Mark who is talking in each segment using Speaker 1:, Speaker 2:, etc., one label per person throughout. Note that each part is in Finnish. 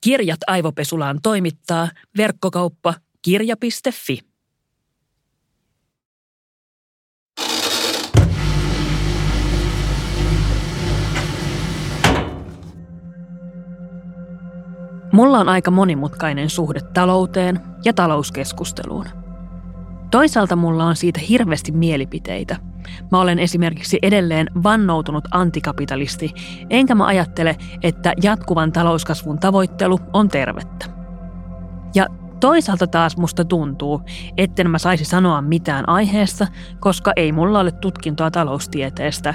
Speaker 1: Kirjat aivopesulaan toimittaa verkkokauppa kirja.fi. Mulla on aika monimutkainen suhde talouteen ja talouskeskusteluun. Toisaalta mulla on siitä hirveästi mielipiteitä. Mä olen esimerkiksi edelleen vannoutunut antikapitalisti, enkä mä ajattele, että jatkuvan talouskasvun tavoittelu on tervettä. Ja toisaalta taas musta tuntuu, etten mä saisi sanoa mitään aiheesta, koska ei mulla ole tutkintoa taloustieteestä,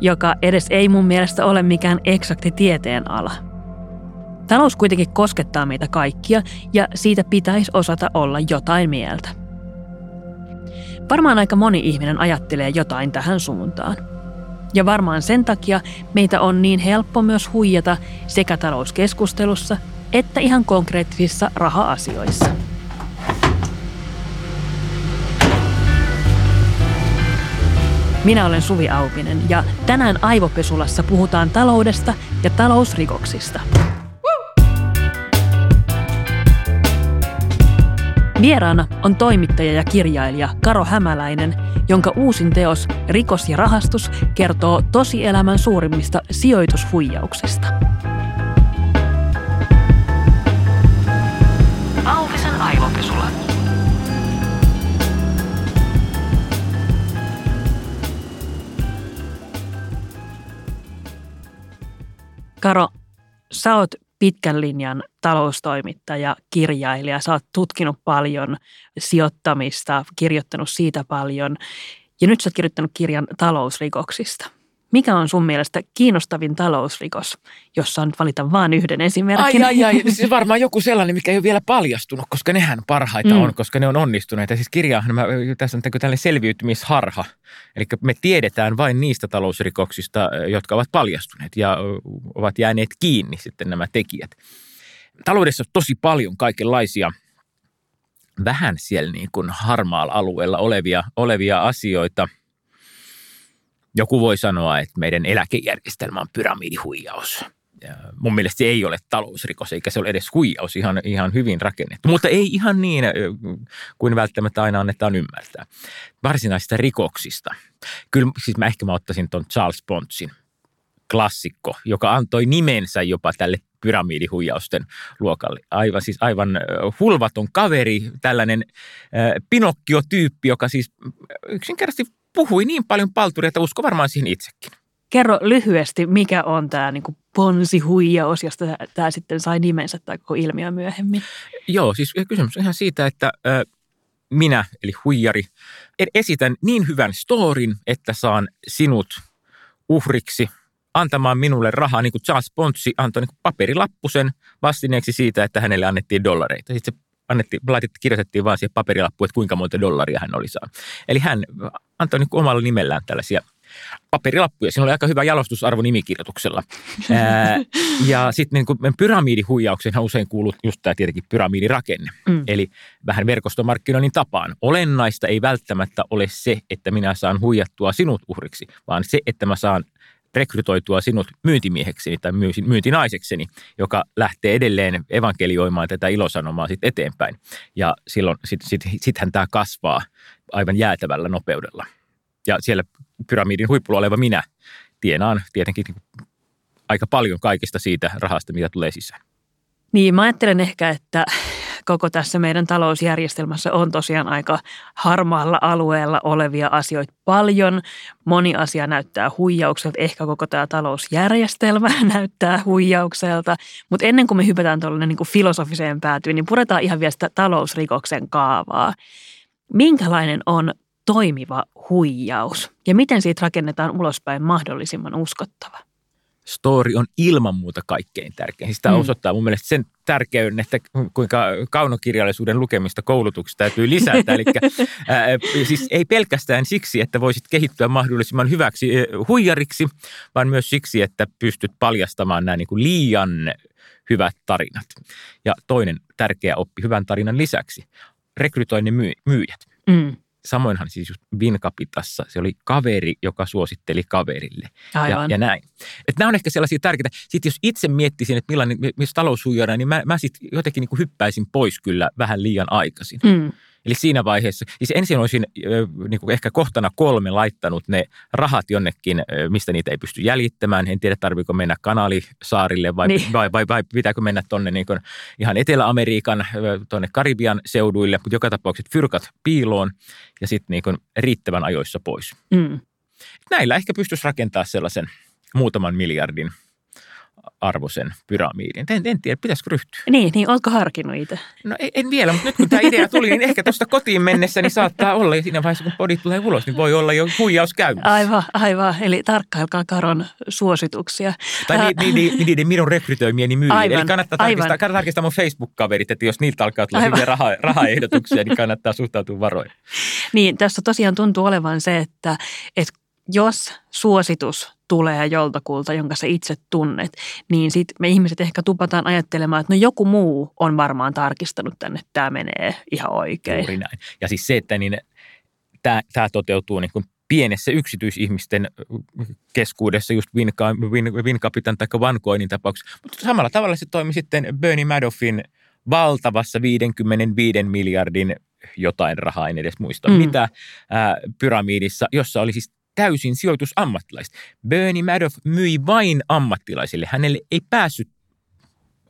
Speaker 1: joka edes ei mun mielestä ole mikään eksakti tieteen ala – Talous kuitenkin koskettaa meitä kaikkia ja siitä pitäisi osata olla jotain mieltä. Varmaan aika moni ihminen ajattelee jotain tähän suuntaan. Ja varmaan sen takia meitä on niin helppo myös huijata sekä talouskeskustelussa että ihan konkreettisissa raha-asioissa. Minä olen Suvi Aupinen ja tänään Aivopesulassa puhutaan taloudesta ja talousrikoksista. Vieraana on toimittaja ja kirjailija Karo Hämäläinen, jonka uusin teos Rikos ja rahastus kertoo tosielämän suurimmista sijoitushuijauksista. Auvisen aivopesula. Karo, sä oot pitkän linjan taloustoimittaja, kirjailija. Sä oot tutkinut paljon sijoittamista, kirjoittanut siitä paljon ja nyt sä oot kirjoittanut kirjan talousrikoksista. Mikä on sun mielestä kiinnostavin talousrikos, jossa nyt valita vain yhden esimerkin?
Speaker 2: Ai, ai, ai. Siis varmaan joku sellainen, mikä ei ole vielä paljastunut, koska nehän parhaita mm. on, koska ne on onnistuneita. Siis kirjaahan, mä, tässä on tällainen selviytymisharha. Eli me tiedetään vain niistä talousrikoksista, jotka ovat paljastuneet ja ovat jääneet kiinni sitten nämä tekijät. Taloudessa on tosi paljon kaikenlaisia vähän siellä niin kuin harmaalla alueella olevia, olevia asioita – joku voi sanoa, että meidän eläkejärjestelmä on pyramidihuijaus. Ja mun mielestä se ei ole talousrikos, eikä se ole edes huijaus, ihan, ihan hyvin rakennettu. Mutta ei ihan niin kuin välttämättä aina annetaan ymmärtää. Varsinaisista rikoksista. Kyllä siis mä ehkä mä ottaisin tuon Charles Pontzin klassikko, joka antoi nimensä jopa tälle pyramidihuijausten luokalle. Aivan, siis aivan hulvaton kaveri, tällainen äh, Pinokkio-tyyppi, joka siis yksinkertaisesti puhui niin paljon palturia, että usko varmaan siihen itsekin.
Speaker 1: Kerro lyhyesti, mikä on tämä niin ponsihuijaus, josta tämä sitten sai nimensä tai koko ilmiö myöhemmin.
Speaker 2: Joo, siis kysymys on ihan siitä, että minä, eli huijari, esitän niin hyvän storin, että saan sinut uhriksi antamaan minulle rahaa, niin kuin Charles Ponzi antoi niin paperilappusen vastineeksi siitä, että hänelle annettiin dollareita. Sitten se annettiin, laitettiin, kirjoitettiin vaan siihen paperilappuun, että kuinka monta dollaria hän oli saanut. Eli hän antoi niin omalla nimellään tällaisia paperilappuja. Siinä oli aika hyvä jalostusarvo nimikirjoituksella. Ää, ja sitten niin pyramidihuijaukseenhan usein kuuluu just tämä tietenkin pyramidirakenne. Mm. Eli vähän verkostomarkkinoinnin tapaan. Olennaista ei välttämättä ole se, että minä saan huijattua sinut uhriksi, vaan se, että mä saan – rekrytoitua sinut myyntimiehekseni tai myyntinaisekseni, joka lähtee edelleen evankelioimaan tätä ilosanomaa sit eteenpäin. Ja silloin sit, sit, sittenhän tämä kasvaa aivan jäätävällä nopeudella. Ja siellä pyramidin huipulla oleva minä tienaan tietenkin aika paljon kaikista siitä rahasta, mitä tulee sisään.
Speaker 1: Niin, mä ajattelen ehkä, että koko tässä meidän talousjärjestelmässä on tosiaan aika harmaalla alueella olevia asioita paljon. Moni asia näyttää huijaukselta, ehkä koko tämä talousjärjestelmä näyttää huijaukselta. Mutta ennen kuin me hypätään tuollainen niin filosofiseen päätyyn, niin puretaan ihan vielä sitä talousrikoksen kaavaa. Minkälainen on toimiva huijaus ja miten siitä rakennetaan ulospäin mahdollisimman uskottava?
Speaker 2: story on ilman muuta kaikkein tärkein. Siis tämä mm. osoittaa mun mielestä sen tärkeyden, että kuinka kaunokirjallisuuden lukemista koulutuksesta täytyy lisätä. Eli ää, siis ei pelkästään siksi, että voisit kehittyä mahdollisimman hyväksi huijariksi, vaan myös siksi, että pystyt paljastamaan nämä niin kuin liian hyvät tarinat. Ja toinen tärkeä oppi hyvän tarinan lisäksi, rekrytoinnin myy- myyjät. Mm. Samoinhan siis just Vinkapitassa, se oli kaveri, joka suositteli kaverille. Ja, ja näin. Et nämä on ehkä sellaisia tärkeitä. Sitten jos itse miettisin, että millainen, missä talous niin mä, mä sitten jotenkin niin hyppäisin pois kyllä vähän liian aikaisin. Mm. Eli siinä vaiheessa, siis ensin olisin niin kuin ehkä kohtana kolme laittanut ne rahat jonnekin, mistä niitä ei pysty jäljittämään. En tiedä, tarviko mennä kanalisaarille vai, niin. vai, vai, vai pitääkö mennä tuonne niin ihan Etelä-Amerikan, tuonne Karibian seuduille, mutta joka tapauksessa fyrkat piiloon ja sitten niin riittävän ajoissa pois. Mm. Näillä ehkä pystyisi rakentamaan sellaisen muutaman miljardin arvoisen pyramidin. En, en tiedä, pitäisikö ryhtyä.
Speaker 1: Niin, niin oletko harkinnut itse?
Speaker 2: No en, en vielä, mutta nyt kun tämä idea tuli, niin ehkä tuosta kotiin mennessä niin saattaa olla. Ja siinä vaiheessa, kun podit tulee ulos, niin voi olla jo huijaus käynnissä.
Speaker 1: Aivan, aivan. Eli tarkkailkaa Karon suosituksia.
Speaker 2: Tai ni, ni, ni, niiden minun rekrytoimieni myyjiä. Eli kannattaa tarkistaa, kannattaa tarkistaa mun Facebook-kaverit, että jos niiltä alkaa tulla hyviä raha, rahaehdotuksia, niin kannattaa suhtautua varoin.
Speaker 1: Niin, tässä tosiaan tuntuu olevan se, että, että jos suositus tulee joltakulta, jonka sä itse tunnet, niin sitten me ihmiset ehkä tupataan ajattelemaan, että no joku muu on varmaan tarkistanut tänne, että tämä menee ihan oikein.
Speaker 2: Juuri näin. Ja siis se, että niin, tämä, toteutuu niin kuin pienessä yksityisihmisten keskuudessa, just Wincapitan tai OneCoinin tapauksessa. Mutta samalla tavalla se toimi sitten Bernie Madoffin valtavassa 55 miljardin jotain rahaa, en edes muista mm. mitä, ää, pyramidissa, jossa oli siis täysin sijoitusammattilaiset. Bernie Madoff myi vain ammattilaisille. Hänelle ei päässyt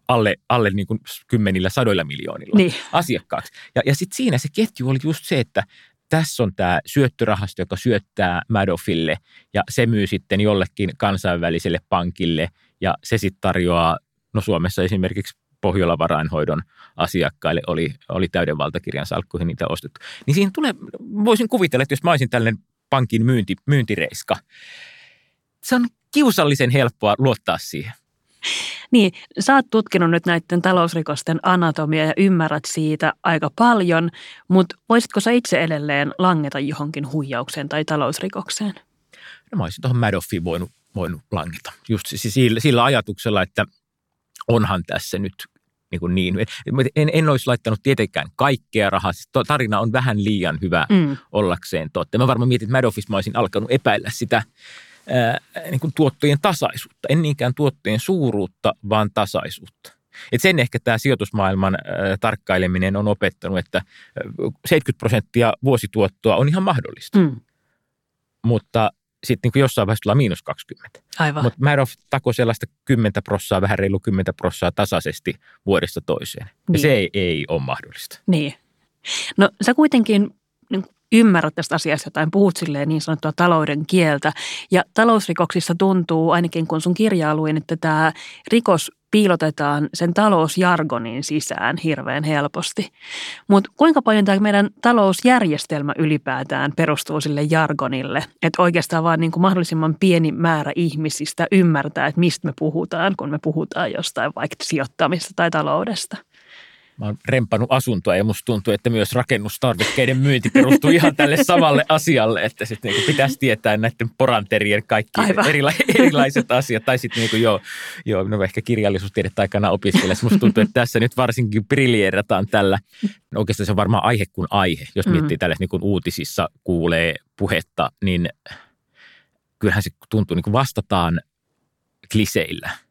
Speaker 2: alle, alle niin kuin kymmenillä, sadoilla miljoonilla niin. asiakkaaksi. Ja, ja sitten siinä se ketju oli just se, että tässä on tämä syöttörahasto, joka syöttää Madoffille ja se myy sitten jollekin kansainväliselle pankille ja se sitten tarjoaa, no Suomessa esimerkiksi Pohjola-varainhoidon asiakkaille oli, oli täyden valtakirjan salkkuihin niitä ostettu. Niin siinä tulee, voisin kuvitella, että jos mä olisin tällainen pankin myynti, myyntireiska. Se on kiusallisen helppoa luottaa siihen.
Speaker 1: Niin, sä oot tutkinut nyt näiden talousrikosten anatomia ja ymmärrät siitä aika paljon, mutta voisitko sä itse edelleen langeta johonkin huijaukseen tai talousrikokseen?
Speaker 2: No mä olisin tuohon Madoffiin voinut, voinut langeta. Just sillä, sillä ajatuksella, että onhan tässä nyt niin, kuin niin. En, en olisi laittanut tietenkään kaikkea rahaa. Siis tarina on vähän liian hyvä mm. ollakseen totta. Mä varmaan mietin, että Madoffissa mä olisin alkanut epäillä sitä ää, niin kuin tuottojen tasaisuutta. En niinkään tuottojen suuruutta, vaan tasaisuutta. Et sen ehkä tämä sijoitusmaailman äh, tarkkaileminen on opettanut, että 70 prosenttia vuosituottoa on ihan mahdollista. Mm. Mutta sitten niin jossain vaiheessa tullaan miinus 20.
Speaker 1: Aivan.
Speaker 2: Mutta Madoff takoi sellaista 10 prossaa, vähän reilu 10 prossaa tasaisesti vuodesta toiseen. Niin. Ja se ei, ei ole mahdollista.
Speaker 1: Niin. No sä kuitenkin niin ymmärrät tästä asiasta jotain, puhut silleen niin sanottua talouden kieltä. Ja talousrikoksissa tuntuu, ainakin kun sun kirjaa luin, että tämä rikos piilotetaan sen talousjargonin sisään hirveän helposti. Mutta kuinka paljon tämä meidän talousjärjestelmä ylipäätään perustuu sille jargonille? Että oikeastaan vaan niin kuin mahdollisimman pieni määrä ihmisistä ymmärtää, että mistä me puhutaan, kun me puhutaan jostain vaikka sijoittamista tai taloudesta
Speaker 2: mä oon rempannut asuntoa ja musta tuntuu, että myös rakennustarvikkeiden myynti perustuu ihan tälle samalle asialle, että sitten niinku pitäisi tietää näiden poranterien kaikki erila- erilaiset asiat. Tai sitten niinku joo, joo, no ehkä kirjallisuustiedettä aikana opiskellessa. Musta tuntuu, että tässä nyt varsinkin brillierataan tällä. No oikeastaan se on varmaan aihe kuin aihe. Jos mm. miettii niin uutisissa kuulee puhetta, niin kyllähän se tuntuu, niin kuin vastataan kliseillä –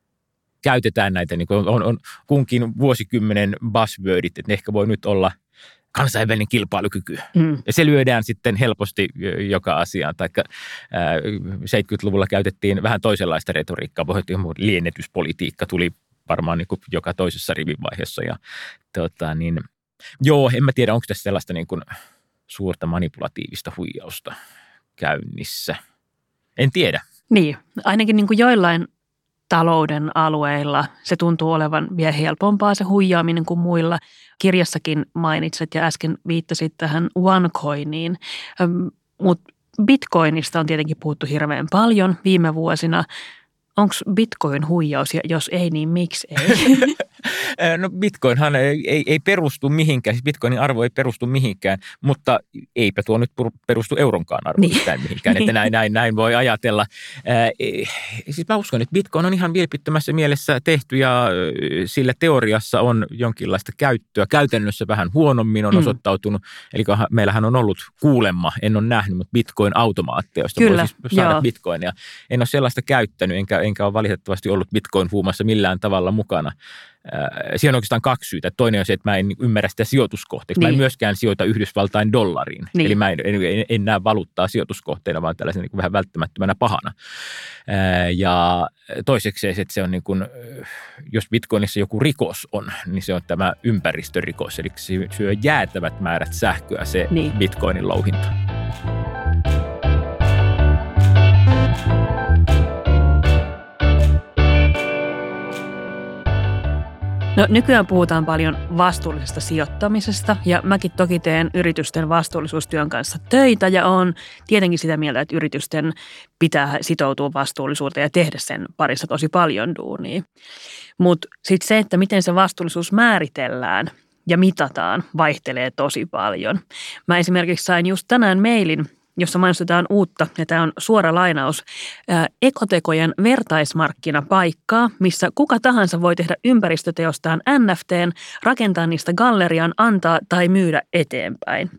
Speaker 2: käytetään näitä, niin kuin on, on kunkin vuosikymmenen buzzwordit, että ne ehkä voi nyt olla kansainvälinen kilpailukyky. Mm. Ja se lyödään sitten helposti joka asiaan. Taikka 70-luvulla käytettiin vähän toisenlaista retoriikkaa, liennetyspolitiikka tuli varmaan niin kuin joka toisessa rivivaiheessa. Ja, tota, niin, joo, en mä tiedä, onko tässä sellaista niin kuin suurta manipulatiivista huijausta käynnissä. En tiedä.
Speaker 1: Niin, ainakin niin kuin joillain talouden alueilla. Se tuntuu olevan vielä helpompaa se huijaaminen kuin muilla. Kirjassakin mainitset ja äsken viittasit tähän OneCoiniin, mutta Bitcoinista on tietenkin puhuttu hirveän paljon viime vuosina. onko bitcoin huijaus ja jos ei, niin miksi ei?
Speaker 2: no bitcoinhan ei, ei, ei perustu mihinkään, siis bitcoinin arvo ei perustu mihinkään, mutta eipä tuo nyt perustu euronkaan arvoon niin. mihinkään, että näin, näin, näin voi ajatella. Ää, siis mä uskon, että bitcoin on ihan vilpittömässä mielessä tehty ja sillä teoriassa on jonkinlaista käyttöä. Käytännössä vähän huonommin on mm. osoittautunut, eli meillähän on ollut kuulemma, en ole nähnyt, mutta bitcoin-automaatteja, joista Kyllä, voi siis saada joo. bitcoinia. En ole sellaista käyttänyt, enkä, enkä ole valitettavasti ollut bitcoin-huumassa millään tavalla mukana. Siihen on oikeastaan kaksi syytä. Toinen on se, että mä en ymmärrä sitä sijoituskohteeksi. Niin. Mä en niin. myöskään sijoita Yhdysvaltain dollariin. Niin. Eli mä en, en, en näe valuuttaa sijoituskohteena, vaan tällaisen niin kuin vähän välttämättömänä pahana. Ja toiseksi se, että se on niin kuin, jos Bitcoinissa joku rikos on, niin se on tämä ympäristörikos. Eli se syö jäätävät määrät sähköä se niin. Bitcoinin louhinta.
Speaker 1: No nykyään puhutaan paljon vastuullisesta sijoittamisesta ja mäkin toki teen yritysten vastuullisuustyön kanssa töitä ja on tietenkin sitä mieltä, että yritysten pitää sitoutua vastuullisuuteen ja tehdä sen parissa tosi paljon duunia. Mutta sitten se, että miten se vastuullisuus määritellään ja mitataan, vaihtelee tosi paljon. Mä esimerkiksi sain just tänään mailin jossa mainostetaan uutta, ja tämä on suora lainaus, ekotekojen vertaismarkkinapaikkaa, missä kuka tahansa voi tehdä ympäristöteostaan NFTn, rakentaa niistä gallerian, antaa tai myydä eteenpäin.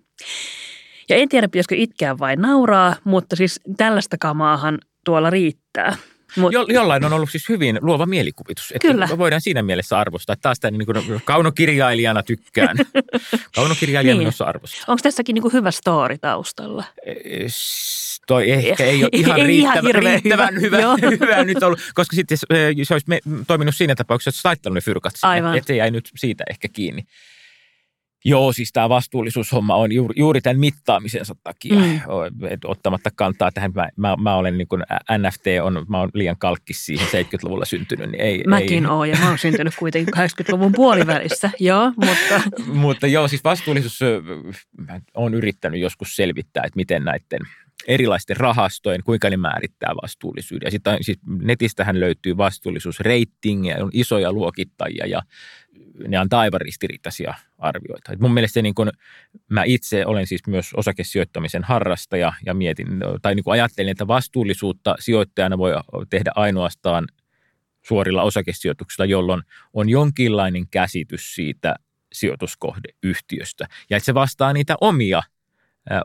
Speaker 1: Ja en tiedä, pitäisikö itkeä vai nauraa, mutta siis tällaista kamaahan tuolla riittää.
Speaker 2: Mut, jo, jollain on ollut siis hyvin luova mielikuvitus. Että kyllä. Voidaan siinä mielessä arvostaa. Taas tämän niin kuin kaunokirjailijana tykkään. kaunokirjailijana niin. myös arvostaa.
Speaker 1: Onko tässäkin niin kuin hyvä story taustalla?
Speaker 2: Toi ehkä ei ole ihan, ei riittävän, ihan riittävän hyvä, hyvä, hyvä nyt ollut, koska sitten se, se olisi toiminut siinä tapauksessa, että laittanut ne fyrkat sinne, että se jäi nyt siitä ehkä kiinni. Joo, siis tämä vastuullisuushomma on juuri, juuri tämän mittaamisensa takia, mm. ottamatta kantaa tähän. Mä, mä, mä olen niin kuin NFT, on, mä olen liian kalkkis siihen 70-luvulla syntynyt. Niin ei,
Speaker 1: Mäkin ei. olen ja mä olen syntynyt kuitenkin 80-luvun puolivälissä, joo, mutta...
Speaker 2: mutta joo, siis vastuullisuus, mä olen yrittänyt joskus selvittää, että miten näiden erilaisten rahastojen, kuinka ne määrittää vastuullisuuden. Ja sitten siis netistähän löytyy vastuullisuusreitingiä, on isoja luokittajia ja ne antaa aivan ristiriitaisia arvioita. Et mun mielestä niin kun, mä itse olen siis myös osakesijoittamisen harrastaja ja mietin, tai niin ajattelin, että vastuullisuutta sijoittajana voi tehdä ainoastaan suorilla osakesijoituksilla, jolloin on jonkinlainen käsitys siitä sijoituskohdeyhtiöstä. Ja että se vastaa niitä omia,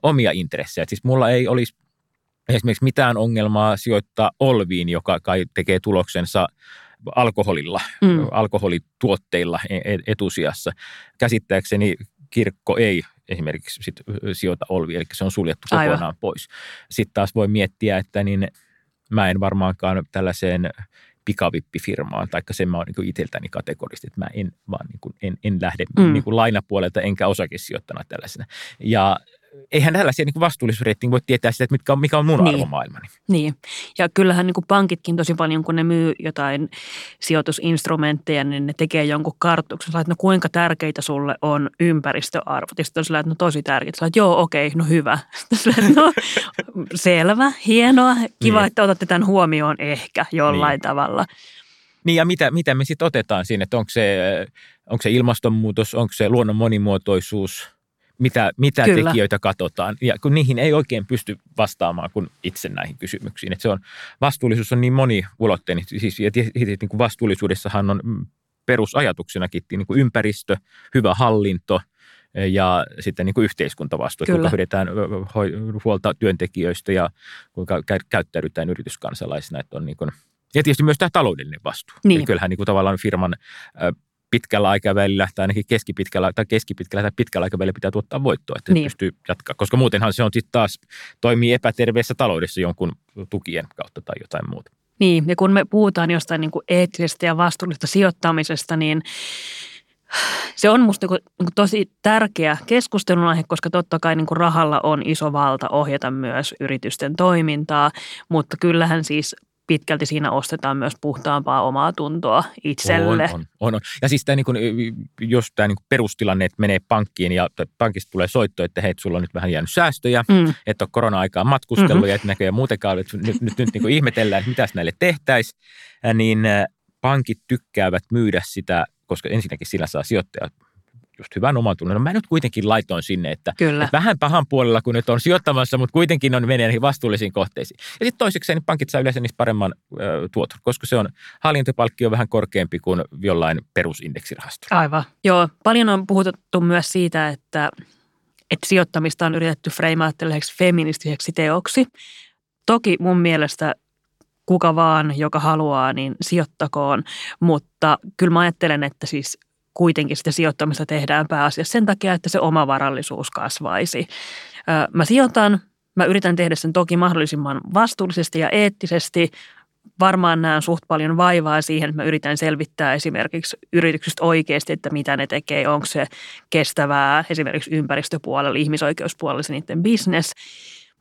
Speaker 2: omia intressejä. Et siis mulla ei olisi esimerkiksi mitään ongelmaa sijoittaa Olviin, joka kai tekee tuloksensa alkoholilla, mm. alkoholituotteilla e-, e-, etusijassa. Käsittääkseni kirkko ei esimerkiksi sit sijoita olvi, eli se on suljettu kokonaan Aivan. pois. Sitten taas voi miettiä, että niin mä en varmaankaan tällaiseen pikavippifirmaan, taikka sen mä oon niin itseltäni kategorisesti, että mä en vaan niin kuin, en, en lähde mm. niin kuin lainapuolelta enkä osakesijoittana tällaisena. Ja eihän tällaisia niin vastuullisuusreitin voi tietää sitä, että mitkä on, mikä on mun niin. arvomaailmani.
Speaker 1: Niin, ja kyllähän niin kuin pankitkin tosi paljon, kun ne myy jotain sijoitusinstrumentteja, niin ne tekee jonkun kartoituksen, että no kuinka tärkeitä sulle on ympäristöarvot. Ja sitten on sillä, että no tosi tärkeitä. Sillä, että joo, okei, no hyvä. Sitten no selvä, hienoa, kiva, niin. että otatte tämän huomioon ehkä jollain niin. tavalla.
Speaker 2: Niin ja mitä, mitä me sitten otetaan siinä, että onko se, onko se ilmastonmuutos, onko se luonnon monimuotoisuus – mitä, mitä tekijöitä katsotaan. Ja kun niihin ei oikein pysty vastaamaan kuin itse näihin kysymyksiin. Että se on, vastuullisuus on niin moniulotteinen. Siis, ja niin kuin vastuullisuudessahan on perusajatuksenakin niin kuin ympäristö, hyvä hallinto ja sitten niin kuin yhteiskuntavastuu, kuinka pidetään huolta työntekijöistä ja kuinka käyttäydytään yrityskansalaisina. Että on niin kuin, ja tietysti myös tämä taloudellinen vastuu. Niin. Kyllähän niin kuin tavallaan firman pitkällä aikavälillä tai ainakin keskipitkällä tai keskipitkällä tai pitkällä aikavälillä pitää tuottaa voittoa, että niin. pystyy jatkaa. Koska muutenhan se on sitten taas toimii epäterveessä taloudessa jonkun tukien kautta tai jotain muuta.
Speaker 1: Niin, ja kun me puhutaan jostain niin kuin eettisestä ja vastuullisesta sijoittamisesta, niin se on minusta niin tosi tärkeä keskustelun aihe, koska totta kai niin kuin rahalla on iso valta ohjata myös yritysten toimintaa, mutta kyllähän siis pitkälti siinä ostetaan myös puhtaampaa omaa tuntoa itselle.
Speaker 2: On, on, on. on. Ja siis tämä, niin kuin, jos tämä niin kuin perustilanne, että menee pankkiin ja pankista tulee soitto, että hei, sulla on nyt vähän jäänyt säästöjä, mm. että on korona-aikaan matkustellut mm-hmm. ja että näköjään muutenkaan, että nyt, nyt, nyt niin kuin ihmetellään, että mitäs näille tehtäisiin, niin pankit tykkäävät myydä sitä, koska ensinnäkin sillä saa sijoittajat just hyvän oman tunnon. No mä nyt kuitenkin laitoin sinne, että,
Speaker 1: Kyllä.
Speaker 2: että vähän pahan puolella, kun nyt on sijoittamassa, mutta kuitenkin on menee niihin vastuullisiin kohteisiin. Ja sitten toiseksi niin pankit saa yleensä niistä paremman ö, tuoton, koska se on hallintopalkkio vähän korkeampi kuin jollain perusindeksirahastolla.
Speaker 1: Aivan. Joo, paljon on puhuttu myös siitä, että, että sijoittamista on yritetty freimaa feministiseksi teoksi. Toki mun mielestä kuka vaan, joka haluaa, niin sijoittakoon. Mutta kyllä mä ajattelen, että siis kuitenkin sitä sijoittamista tehdään pääasiassa sen takia, että se oma varallisuus kasvaisi. Mä sijoitan, mä yritän tehdä sen toki mahdollisimman vastuullisesti ja eettisesti. Varmaan näen suht paljon vaivaa siihen, että mä yritän selvittää esimerkiksi yrityksistä oikeasti, että mitä ne tekee, onko se kestävää esimerkiksi ympäristöpuolella, ihmisoikeuspuolella se niiden business.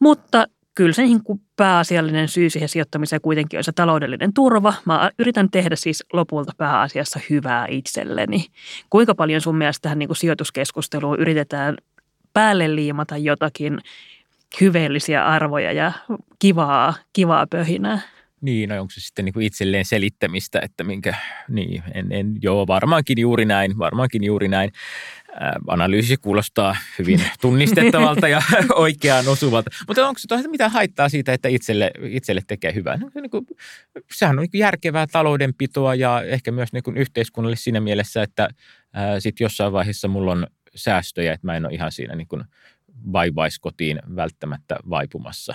Speaker 1: Mutta kyllä se niin kuin pääasiallinen syy siihen sijoittamiseen kuitenkin on se taloudellinen turva. Mä yritän tehdä siis lopulta pääasiassa hyvää itselleni. Kuinka paljon sun mielestä tähän niin kuin sijoituskeskusteluun yritetään päälle liimata jotakin hyveellisiä arvoja ja kivaa, kivaa pöhinää?
Speaker 2: Niin, no onko se sitten niin kuin itselleen selittämistä, että minkä, niin, en, en, joo, varmaankin juuri näin, varmaankin juuri näin. Ää, analyysi kuulostaa hyvin tunnistettavalta ja oikeaan osuvalta. Mutta onko se mitään haittaa siitä, että itselle, itselle tekee hyvää? No, niin kuin, sehän on niin järkevää taloudenpitoa ja ehkä myös niin kuin yhteiskunnalle siinä mielessä, että sitten jossain vaiheessa mulla on säästöjä, että mä en ole ihan siinä niin kuin vaivaiskotiin välttämättä vaipumassa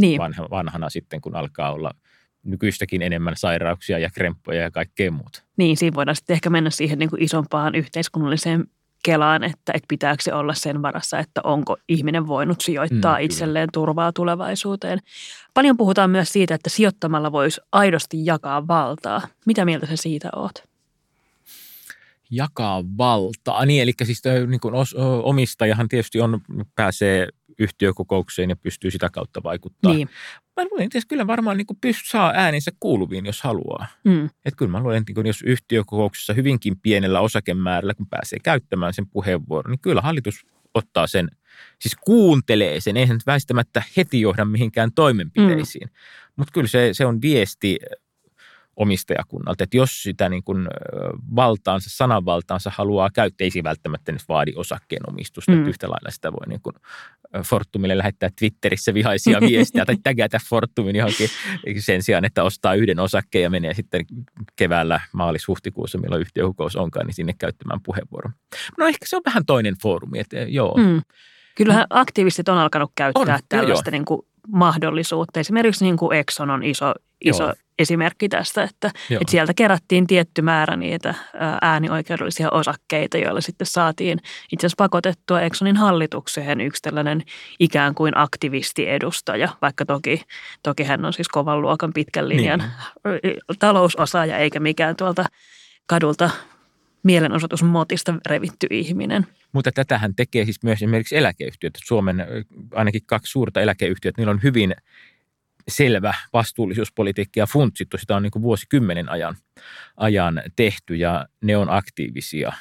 Speaker 2: niin. vanha, vanhana sitten, kun alkaa olla – nykyistäkin enemmän sairauksia ja kremppoja ja kaikkea muuta.
Speaker 1: Niin, siinä voidaan sitten ehkä mennä siihen niin kuin isompaan yhteiskunnalliseen kelaan, että, että pitääkö se olla sen varassa, että onko ihminen voinut sijoittaa mm, itselleen turvaa tulevaisuuteen. Paljon puhutaan myös siitä, että sijoittamalla voisi aidosti jakaa valtaa. Mitä mieltä sä siitä oot?
Speaker 2: Jakaa valtaa. Niin, eli siis niin kuin omistajahan tietysti on, pääsee yhtiökokoukseen ja pystyy sitä kautta vaikuttaa. Niin. Mä luulen, että kyllä varmaan niin kuin pyst- saa äänensä kuuluviin, jos haluaa. Mm. Että kyllä mä luulen, että jos yhtiökokouksessa hyvinkin pienellä osakemäärällä, kun pääsee käyttämään sen puheenvuoron, niin kyllä hallitus ottaa sen, siis kuuntelee sen, eihän väistämättä heti johda mihinkään toimenpiteisiin. Mm. Mutta kyllä se, se on viesti omistajakunnalta. Että jos sitä niin kuin valtaansa, sananvaltaansa haluaa käyttää, ei välttämättä nyt vaadi osakkeenomistusta. Mm. Että yhtä lailla sitä voi niin kuin Fortumille lähettää Twitterissä vihaisia viestejä tai tägätä Fortumin johonkin sen sijaan, että ostaa yhden osakkeen ja menee sitten keväällä maalis-huhtikuussa, milloin yhtiökokous onkaan, niin sinne käyttämään puheenvuoron. No ehkä se on vähän toinen foorumi, että joo. Mm.
Speaker 1: Kyllähän aktivistit on alkanut käyttää on, tällaista niin kuin mahdollisuutta. Esimerkiksi niin kuin Exxon on iso, iso Joo. esimerkki tästä, että, että sieltä kerättiin tietty määrä niitä äänioikeudellisia osakkeita, joilla sitten saatiin itse asiassa pakotettua Exxonin hallitukseen yksi tällainen ikään kuin aktivistiedustaja, vaikka toki, toki hän on siis kovan luokan pitkän linjan niin. talousosaaja eikä mikään tuolta kadulta mielenosoitusmotista revitty ihminen.
Speaker 2: Mutta tätähän tekee siis myös esimerkiksi eläkeyhtiöt. Suomen ainakin kaksi suurta eläkeyhtiöt, niillä on hyvin selvä vastuullisuuspolitiikka ja funtsittu. Sitä on niin kuin vuosikymmenen ajan, ajan tehty ja ne on aktiivisia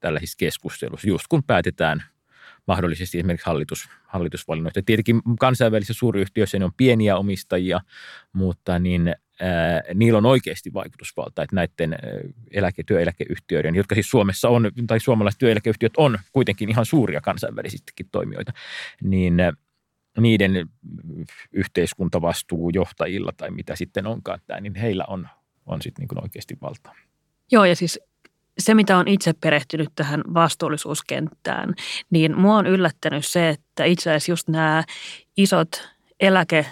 Speaker 2: tällaisissa keskustelussa, just kun päätetään mahdollisesti esimerkiksi hallitus, hallitusvalinnoista. Tietenkin kansainvälisissä suuryhtiöissä ne on pieniä omistajia, mutta niin niillä on oikeasti vaikutusvalta, että näiden eläke, työeläkeyhtiöiden, jotka siis Suomessa on, tai suomalaiset työeläkeyhtiöt on kuitenkin ihan suuria kansainvälisistäkin toimijoita, niin niiden yhteiskuntavastuu johtajilla tai mitä sitten onkaan, tämä, niin heillä on, on sitten niin oikeasti valtaa.
Speaker 1: Joo, ja siis se, mitä on itse perehtynyt tähän vastuullisuuskenttään, niin mua on yllättänyt se, että itse asiassa just nämä isot eläke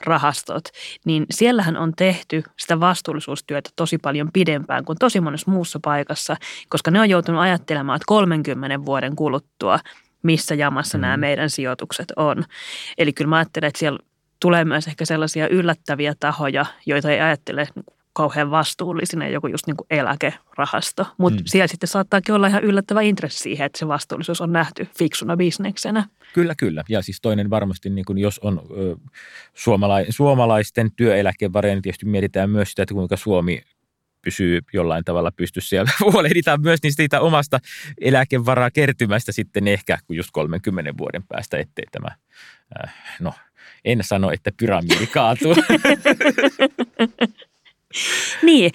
Speaker 1: rahastot, niin siellähän on tehty sitä vastuullisuustyötä tosi paljon pidempään kuin tosi monessa muussa paikassa, koska ne on joutunut ajattelemaan, että 30 vuoden kuluttua, missä jamassa mm. nämä meidän sijoitukset on. Eli kyllä mä ajattelen, että siellä tulee myös ehkä sellaisia yllättäviä tahoja, joita ei ajattele kauhean vastuullisina joku just niin kuin eläkerahasto. Mutta
Speaker 2: Mm.
Speaker 1: siellä sitten saattaakin olla ihan yllättävä intressi siihen, että se vastuullisuus on nähty fiksuna bisneksenä.
Speaker 2: Kyllä, kyllä. Ja siis toinen varmasti, niin kuin jos on ö, suomala- suomalaisten työeläkevaroja, niin tietysti mietitään myös sitä, että kuinka Suomi pysyy jollain tavalla pystyssä ja huolehditaan myös niistä siitä omasta eläkevaraa kertymästä sitten ehkä kun just 30 vuoden päästä, ettei tämä, äh, no en sano, että pyramidi kaatuu.
Speaker 1: Niin,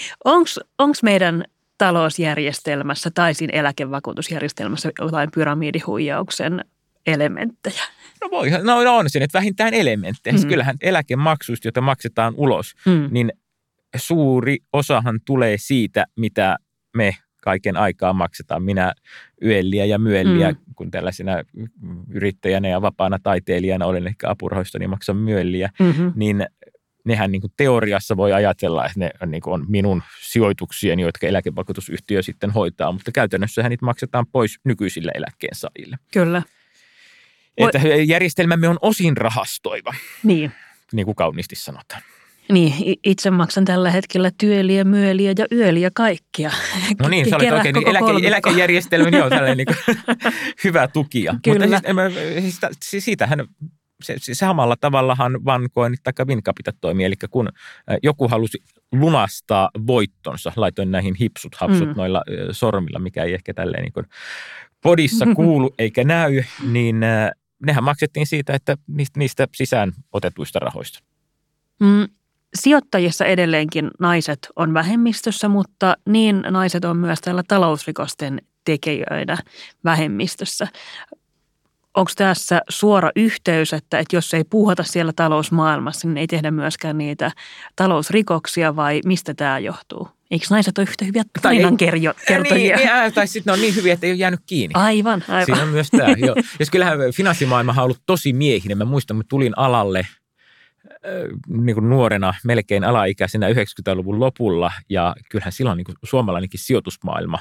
Speaker 1: onko meidän talousjärjestelmässä tai siinä eläkevakuutusjärjestelmässä jotain pyramidihuijauksen elementtejä?
Speaker 2: No, voihan, no, no on se nyt vähintään elementtejä. Mm.
Speaker 1: Mm.
Speaker 2: Kyllähän eläkemaksuista, joita maksetaan ulos,
Speaker 1: Mm.
Speaker 2: niin suuri osahan tulee siitä, mitä me kaiken aikaa maksetaan. Minä yölliä ja myölliä, mm.
Speaker 1: Mm.
Speaker 2: kun tällaisena yrittäjänä ja vapaana taiteilijana olen ehkä apurahoista, niin maksan myölliä.
Speaker 1: Mm-hmm.
Speaker 2: Niin nehän niin kuin teoriassa voi ajatella, että ne on, niin kuin on minun sijoituksieni, jotka eläkevakuutusyhtiö sitten hoitaa, mutta käytännössähän niitä maksetaan pois nykyisille eläkkeensaajille.
Speaker 1: Kyllä, Voi-
Speaker 2: Että järjestelmämme on osin rahastoiva,
Speaker 1: niin.
Speaker 2: niin kuin kauniisti sanotaan.
Speaker 1: Niin, itse maksan tällä hetkellä työliä, myöliä ja yöliä kaikkia.
Speaker 2: No niin, sä olet oikein niin eläke, eläkejärjestelmä, niin on tällainen niin hyvä tukija.
Speaker 1: Kyllä.
Speaker 2: Mutta siis, siis, siis siitähän se, se samalla tavallahan vankoin tai Wincapita toimii. Eli kun äh, joku halusi lunastaa voittonsa, laitoin näihin hipsut, hapsut
Speaker 1: Mm.
Speaker 2: noilla äh, sormilla, mikä ei ehkä tälleen niin kuin podissa kuulu eikä näy, niin äh, nehän maksettiin siitä, että niistä, sisään otetuista rahoista.
Speaker 1: Mm, sijoittajissa edelleenkin naiset on vähemmistössä, mutta niin naiset on myös tällä talousrikosten tekijöinä vähemmistössä. Onko tässä suora yhteys, että, että jos ei puhuta siellä talousmaailmassa, niin ei tehdä myöskään niitä talousrikoksia vai mistä tämä johtuu? Eikö naiset ole yhtä hyviä
Speaker 2: Tai
Speaker 1: tarinankertojia?
Speaker 2: Niin, niin, tai sitten ne on niin hyviä, että ei ole jäänyt kiinni.
Speaker 1: Aivan, aivan.
Speaker 2: Siinä on myös tämä. Joo. Jos kyllähän finanssimaailma on ollut tosi miehinen. Mä muistan, kun tulin alalle äh, niin kuin nuorena, melkein alaikäisenä 90-luvun lopulla. Ja kyllähän silloin niin kuin suomalainenkin sijoitusmaailma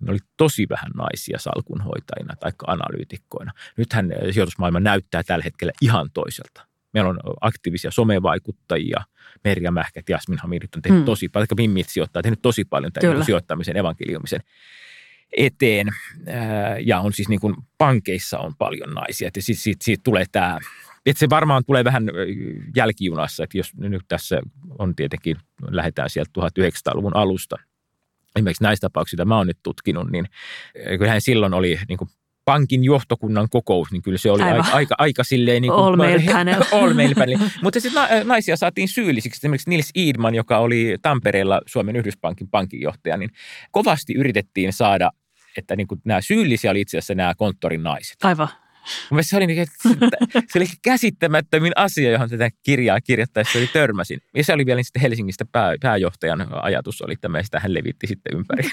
Speaker 2: niin oli tosi vähän naisia salkunhoitajina tai analyytikkoina. Nythän äh, sijoitusmaailma näyttää tällä hetkellä ihan toiselta. Meillä on aktiivisia somevaikuttajia, Merja Mähkät, Jasmin Hamirit on tehnyt
Speaker 1: Mm.
Speaker 2: tosi paljon, Mimmit sijoittaa, tehnyt tosi paljon tämän sijoittamisen, evankeliumisen eteen. Ja on siis niin kuin pankeissa on paljon naisia. Että siitä, siitä, siitä tulee tämä, että se varmaan tulee vähän ö, jälkijunassa, että jos nyt tässä on tietenkin, lähdetään sieltä 1900-luvun alusta, esimerkiksi näistä tapauksista, mitä mä oon nyt tutkinut, niin ö, kyllähän silloin oli niin kuin pankin johtokunnan kokous, niin kyllä se oli
Speaker 1: Aivan.
Speaker 2: aika, aika, aika silleen... Niin kuin,
Speaker 1: All male panel.
Speaker 2: Mutta sitten na- naisia saatiin syyllisiksi. Esimerkiksi Nils Idman, joka oli Tampereella Suomen Yhdyspankin pankinjohtaja, niin kovasti yritettiin saada, että niin kuin nämä syyllisiä oli itse asiassa nämä konttorin naiset.
Speaker 1: Aivan.
Speaker 2: Mielestä se oli, niin, että se oli käsittämättömin asia, johon tätä kirjaa kirjoittaessa oli törmäsin. Ja se oli vielä sitten Helsingistä pää, pääjohtajan ajatus oli tämä, ja sitä hän levitti sitten ympäri,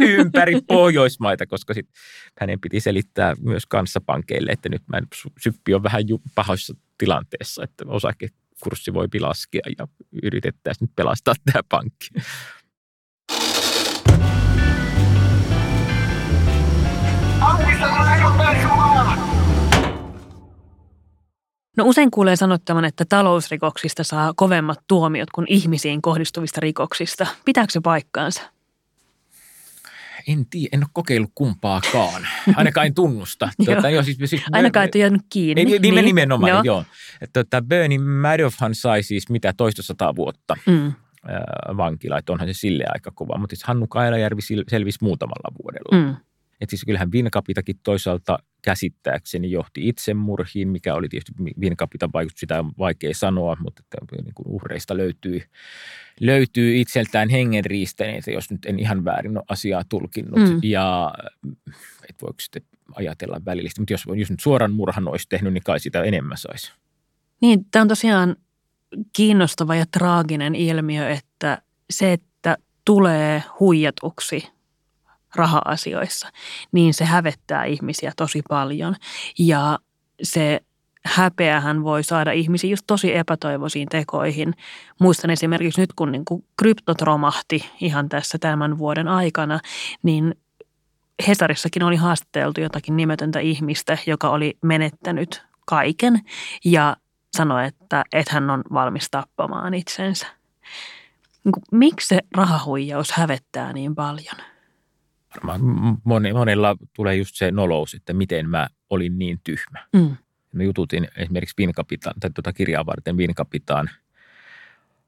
Speaker 2: ympäri Pohjoismaita, koska sitten hänen piti selittää myös kanssapankeille, että nyt mä syppi on vähän pahoissa tilanteessa, että osakekurssi voi laskea ja yritettäisiin nyt pelastaa tämä pankki.
Speaker 1: No usein kuulee sanottavan, että talousrikoksista saa kovemmat tuomiot kuin ihmisiin kohdistuvista rikoksista. Pitääkö se paikkaansa?
Speaker 2: En tiedä, en ole kokeillut kumpaakaan. Ainakaan en tunnusta. Tuota, joo, siis, siis,
Speaker 1: Ainakaan et ole jäänyt kiinni.
Speaker 2: Niin, niin, nimenomaan,
Speaker 1: Joo.
Speaker 2: joo. tota, Bernie Madoffhan sai siis mitä toista sataa vuotta
Speaker 1: Mm.
Speaker 2: ää, vankilaa, että onhan se sille aika kova. Mutta siis Hannu Kailajärvi selvisi muutamalla vuodella. Mm. Että siis kyllähän Vinkapitakin toisaalta käsittääkseni johti itsemurhiin, mikä oli tietysti Vinkapitan vaikutus, sitä on vaikea sanoa, mutta että niin kuin uhreista löytyy, löytyy itseltään hengenriistäneitä, jos nyt en ihan väärin ole asiaa tulkinnut.
Speaker 1: Mm.
Speaker 2: Ja et voiko sitten ajatella välillisesti, mutta jos, jos nyt suoran murhan olisi tehnyt, niin kai sitä enemmän saisi.
Speaker 1: Niin, tämä on tosiaan kiinnostava ja traaginen ilmiö, että se, että tulee huijatuksi raha-asioissa, niin se hävettää ihmisiä tosi paljon. Ja se häpeähän voi saada ihmisiä just tosi epätoivoisiin tekoihin. Muistan esimerkiksi nyt, kun niin kuin kryptot romahti ihan tässä tämän vuoden aikana, niin Hesarissakin oli haastateltu jotakin nimetöntä ihmistä, joka oli menettänyt kaiken ja sanoi, että, että hän on valmis tappamaan itsensä. niin kuin, miksi se rahahuijaus hävettää niin paljon?
Speaker 2: Varmaan monella tulee just se nolous, että miten mä olin niin tyhmä.
Speaker 1: Mm.
Speaker 2: Mä jututin esimerkiksi Vinkapitaan, tai tuota kirjaa varten Vinkapitaan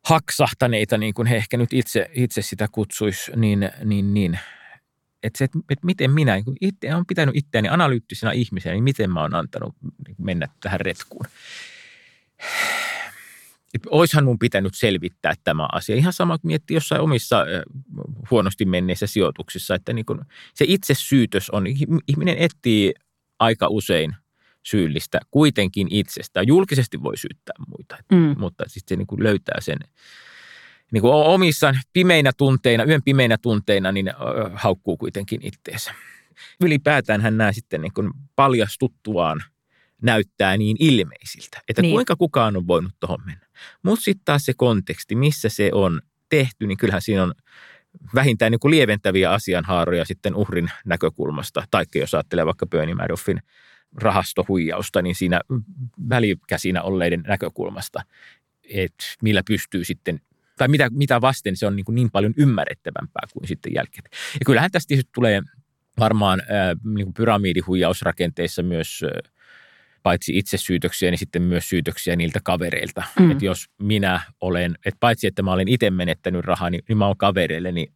Speaker 2: haksahtaneita, niin kuin he ehkä nyt itse, itse sitä kutsuisi, niin, niin, niin että se, että, että miten minä, niin itse olen pitänyt itseäni analyyttisena ihmisenä, niin miten mä oon antanut niin mennä tähän retkuun. Oishan mun pitänyt selvittää tämä asia. Ihan sama kuin miettii jossain omissa huonosti menneissä sijoituksissa, että niin kun se itse syytös on, ihminen etsii aika usein syyllistä kuitenkin itsestään. Julkisesti voi syyttää muita, mm. mutta sitten se niin kuin löytää sen niin kuin omissa pimeinä tunteina, yön pimeinä tunteina, niin haukkuu kuitenkin itteensä. Ylipäätään hän nämä sitten niin kuin paljastuttuaan näyttää niin ilmeisiltä, että niin. kuinka kukaan on voinut tuohon mennä. Mutta sitten taas se konteksti, missä se on tehty, niin kyllähän siinä on vähintään niin kuin lieventäviä asianhaaroja sitten uhrin näkökulmasta, taikka jos ajattelee vaikka Bernie Madoffin rahastohuijausta, niin siinä välikäsinä olleiden näkökulmasta, että millä pystyy sitten tai mitä, mitä vasten se on niin, kuin niin paljon ymmärrettävämpää kuin sitten jälkeen. Ja kyllähän tästä tulee varmaan ää, niin kuin pyramidihuijausrakenteissa myös ää, paitsi itsesyytöksiä, niin sitten myös syytöksiä niiltä kavereilta. Mm. Että jos minä olen, että paitsi että mä olen itse menettänyt rahaa, niin, niin mä oon kavereilleni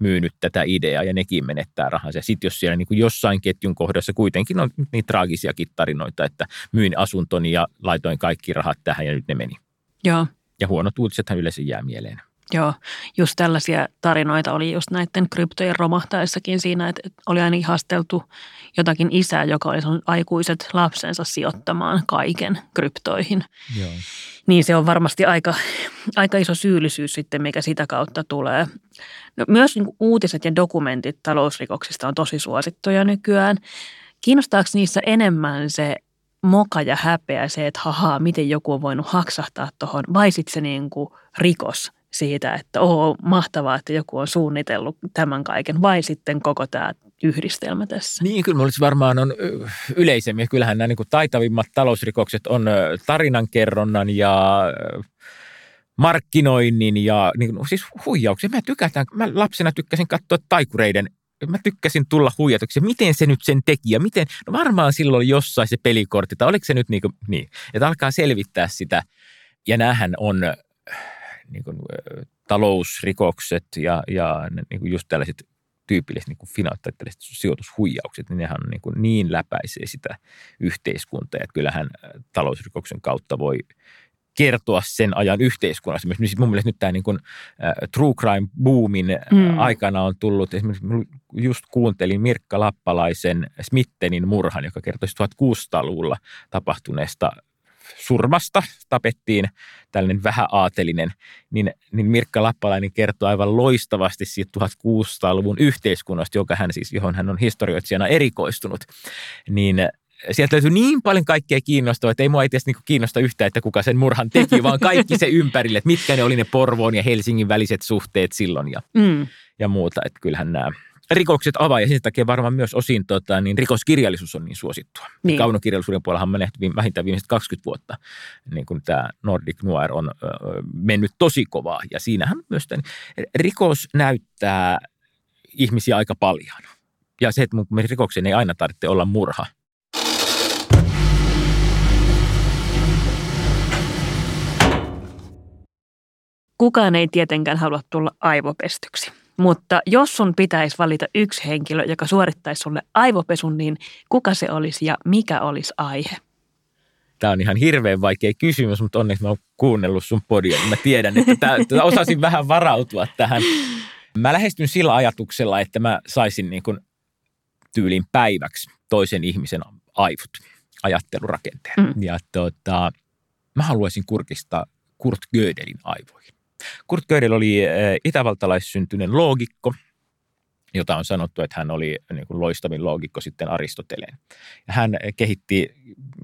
Speaker 2: myynyt tätä ideaa ja nekin menettää rahansa. Ja sitten jos siellä niin kuin jossain ketjun kohdassa kuitenkin on niin traagisiakin tarinoita, että myin asuntoni ja laitoin kaikki rahat tähän ja nyt ne meni.
Speaker 1: Joo.
Speaker 2: Ja huonot uutisethan yleensä jää mieleen.
Speaker 1: Joo, just tällaisia tarinoita oli just näiden kryptojen romahtaessakin siinä, että oli aina ihasteltu jotakin isää, joka oli aikuiset lapsensa sijoittamaan kaiken kryptoihin.
Speaker 2: Joo.
Speaker 1: Niin se on varmasti aika, aika iso syyllisyys sitten, mikä sitä kautta tulee. No, myös niin uutiset ja dokumentit talousrikoksista on tosi suosittuja nykyään. Kiinnostaako niissä enemmän se moka ja häpeä se, että hahaa, miten joku on voinut haksahtaa tuohon, vai sitten se niin kuin rikos siitä, että oo, mahtavaa, että joku on suunnitellut tämän kaiken, vai sitten koko tämä yhdistelmä tässä?
Speaker 2: Niin, kyllä olisi varmaan on yleisemmin. Kyllähän nämä niin kuin taitavimmat talousrikokset on tarinankerronnan ja markkinoinnin ja niin, siis huijauksia. Mä, tykätään, mä lapsena tykkäsin katsoa taikureiden mä tykkäsin tulla huijatuksi. Miten se nyt sen teki ja miten, no varmaan silloin jossain se pelikortti, tai oliko se nyt niin, kuin, niin että alkaa selvittää sitä. Ja näähän on niin kuin, talousrikokset ja, ja niin kuin just tällaiset tyypilliset niin finanssitalliset sijoitushuijaukset, niin nehän on niin, kuin niin läpäisee sitä yhteiskuntaa, että kyllähän talousrikoksen kautta voi kertoa sen ajan yhteiskunnassa. Myös mun mielestä nyt tämä niin kuin, äh, true crime boomin mm. aikana on tullut, esimerkiksi just kuuntelin Mirkka Lappalaisen Smittenin murhan, joka kertoi 1600-luvulla tapahtuneesta surmasta tapettiin tällainen vähäaatelinen, niin, niin Mirkka Lappalainen kertoo aivan loistavasti siitä 1600-luvun yhteiskunnasta, joka hän siis, johon hän on historioitsijana erikoistunut, niin sieltä löytyy niin paljon kaikkea kiinnostavaa, että ei mua itse niin kiinnosta yhtään, että kuka sen murhan teki, vaan kaikki se ympärille, että mitkä ne oli ne Porvoon ja Helsingin väliset suhteet silloin ja, mm. ja muuta. Että kyllähän nämä rikokset avaa ja sen takia varmaan myös osin tota, niin rikoskirjallisuus on niin suosittua. Niin. Kaunokirjallisuuden puolella on nähty vähintään viimeiset 20 vuotta, niin kuin tämä Nordic Noir on ö, mennyt tosi kovaa. Ja siinähän myös tämän, rikos näyttää ihmisiä aika paljon. Ja se, että mun rikoksen ei aina tarvitse olla murha.
Speaker 1: Kukaan ei tietenkään halua tulla aivopestyksi. Mutta jos sun pitäisi valita yksi henkilö, joka suorittaisi sulle aivopesun, niin kuka se olisi ja mikä olisi aihe?
Speaker 2: Tämä on ihan hirveän vaikea kysymys, mutta onneksi mä oon kuunnellut sun podia, niin mä tiedän, että tämä, osasin vähän varautua tähän. Mä lähestyn sillä ajatuksella, että mä saisin niin kuin tyylin päiväksi toisen ihmisen aivot, ajattelurakenteen. Mm. Ja tota, mä haluaisin kurkistaa Kurt Gödelin aivoihin. Kurt Gödel oli eh, itävaltalaissyntyinen loogikko, jota on sanottu, että hän oli niin kuin loistavin loogikko sitten Aristoteleen. Hän kehitti,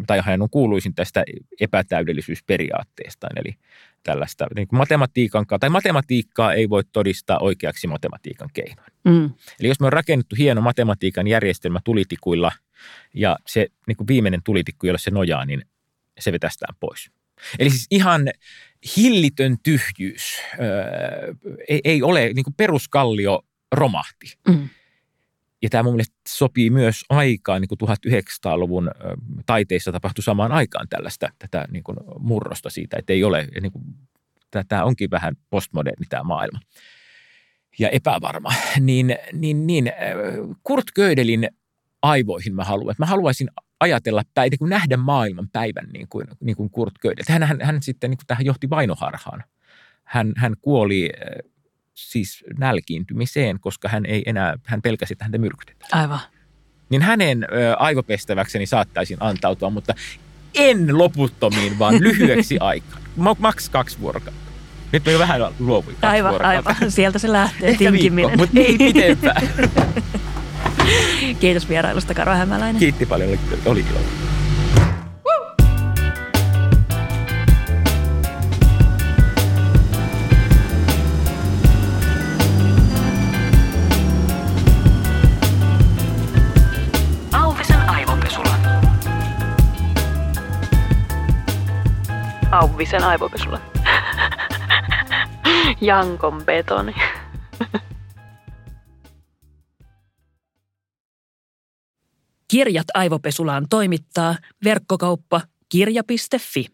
Speaker 2: tai hän on kuuluisin tästä epätäydellisyysperiaatteesta, eli tällaista niin kuin matematiikan, tai matematiikkaa ei voi todistaa oikeaksi matematiikan keinoin. Mm. Eli jos me on rakennettu hieno matematiikan järjestelmä tulitikuilla, ja se niin kuin viimeinen tulitikku, jolle se nojaa, niin se vetästään pois. Eli siis ihan hillitön tyhjyys. Öö, ei, ei ole, niin kuin peruskallio romahti.
Speaker 1: Mm.
Speaker 2: Ja tämä mun mielestä sopii myös aikaan, niin kuin 1900-luvun taiteissa tapahtui samaan aikaan tällaista tätä niin kuin murrosta siitä, että ei ole, niin kuin, tämä onkin vähän postmoderni tämä maailma ja epävarma. Niin, niin, niin Kurt Gödelin aivoihin mä haluan. Mä haluaisin ajatella, päin, niin kuin nähdä maailman päivän niin kuin, niin kuin Kurt Gödel. Hän, hän, hän sitten niin kuin tähän johti vainoharhaan. Hän, hän kuoli siis nälkiintymiseen, koska hän ei enää, hän pelkäsi, että häntä myrkytetään.
Speaker 1: Aivan.
Speaker 2: Niin hänen ö, aivopestäväkseni saattaisin antautua, mutta en loputtomiin, vaan lyhyeksi aikaa. Maks kaksi vuorokautta. Nyt me jo vähän luovuin
Speaker 1: Aivan, aivan. Sieltä se lähtee
Speaker 2: Ehkä
Speaker 1: tinkiminen.
Speaker 2: viikko, mutta ei pitempään.
Speaker 1: Kiitos vierailusta, Karo Hämäläinen.
Speaker 2: Kiitti paljon, oli, oli ilo.
Speaker 1: Auvisen aivopesula. Auvisen aivopesula. Jankon betoni. Kirjat aivopesulaan toimittaa verkkokauppa kirja.fi.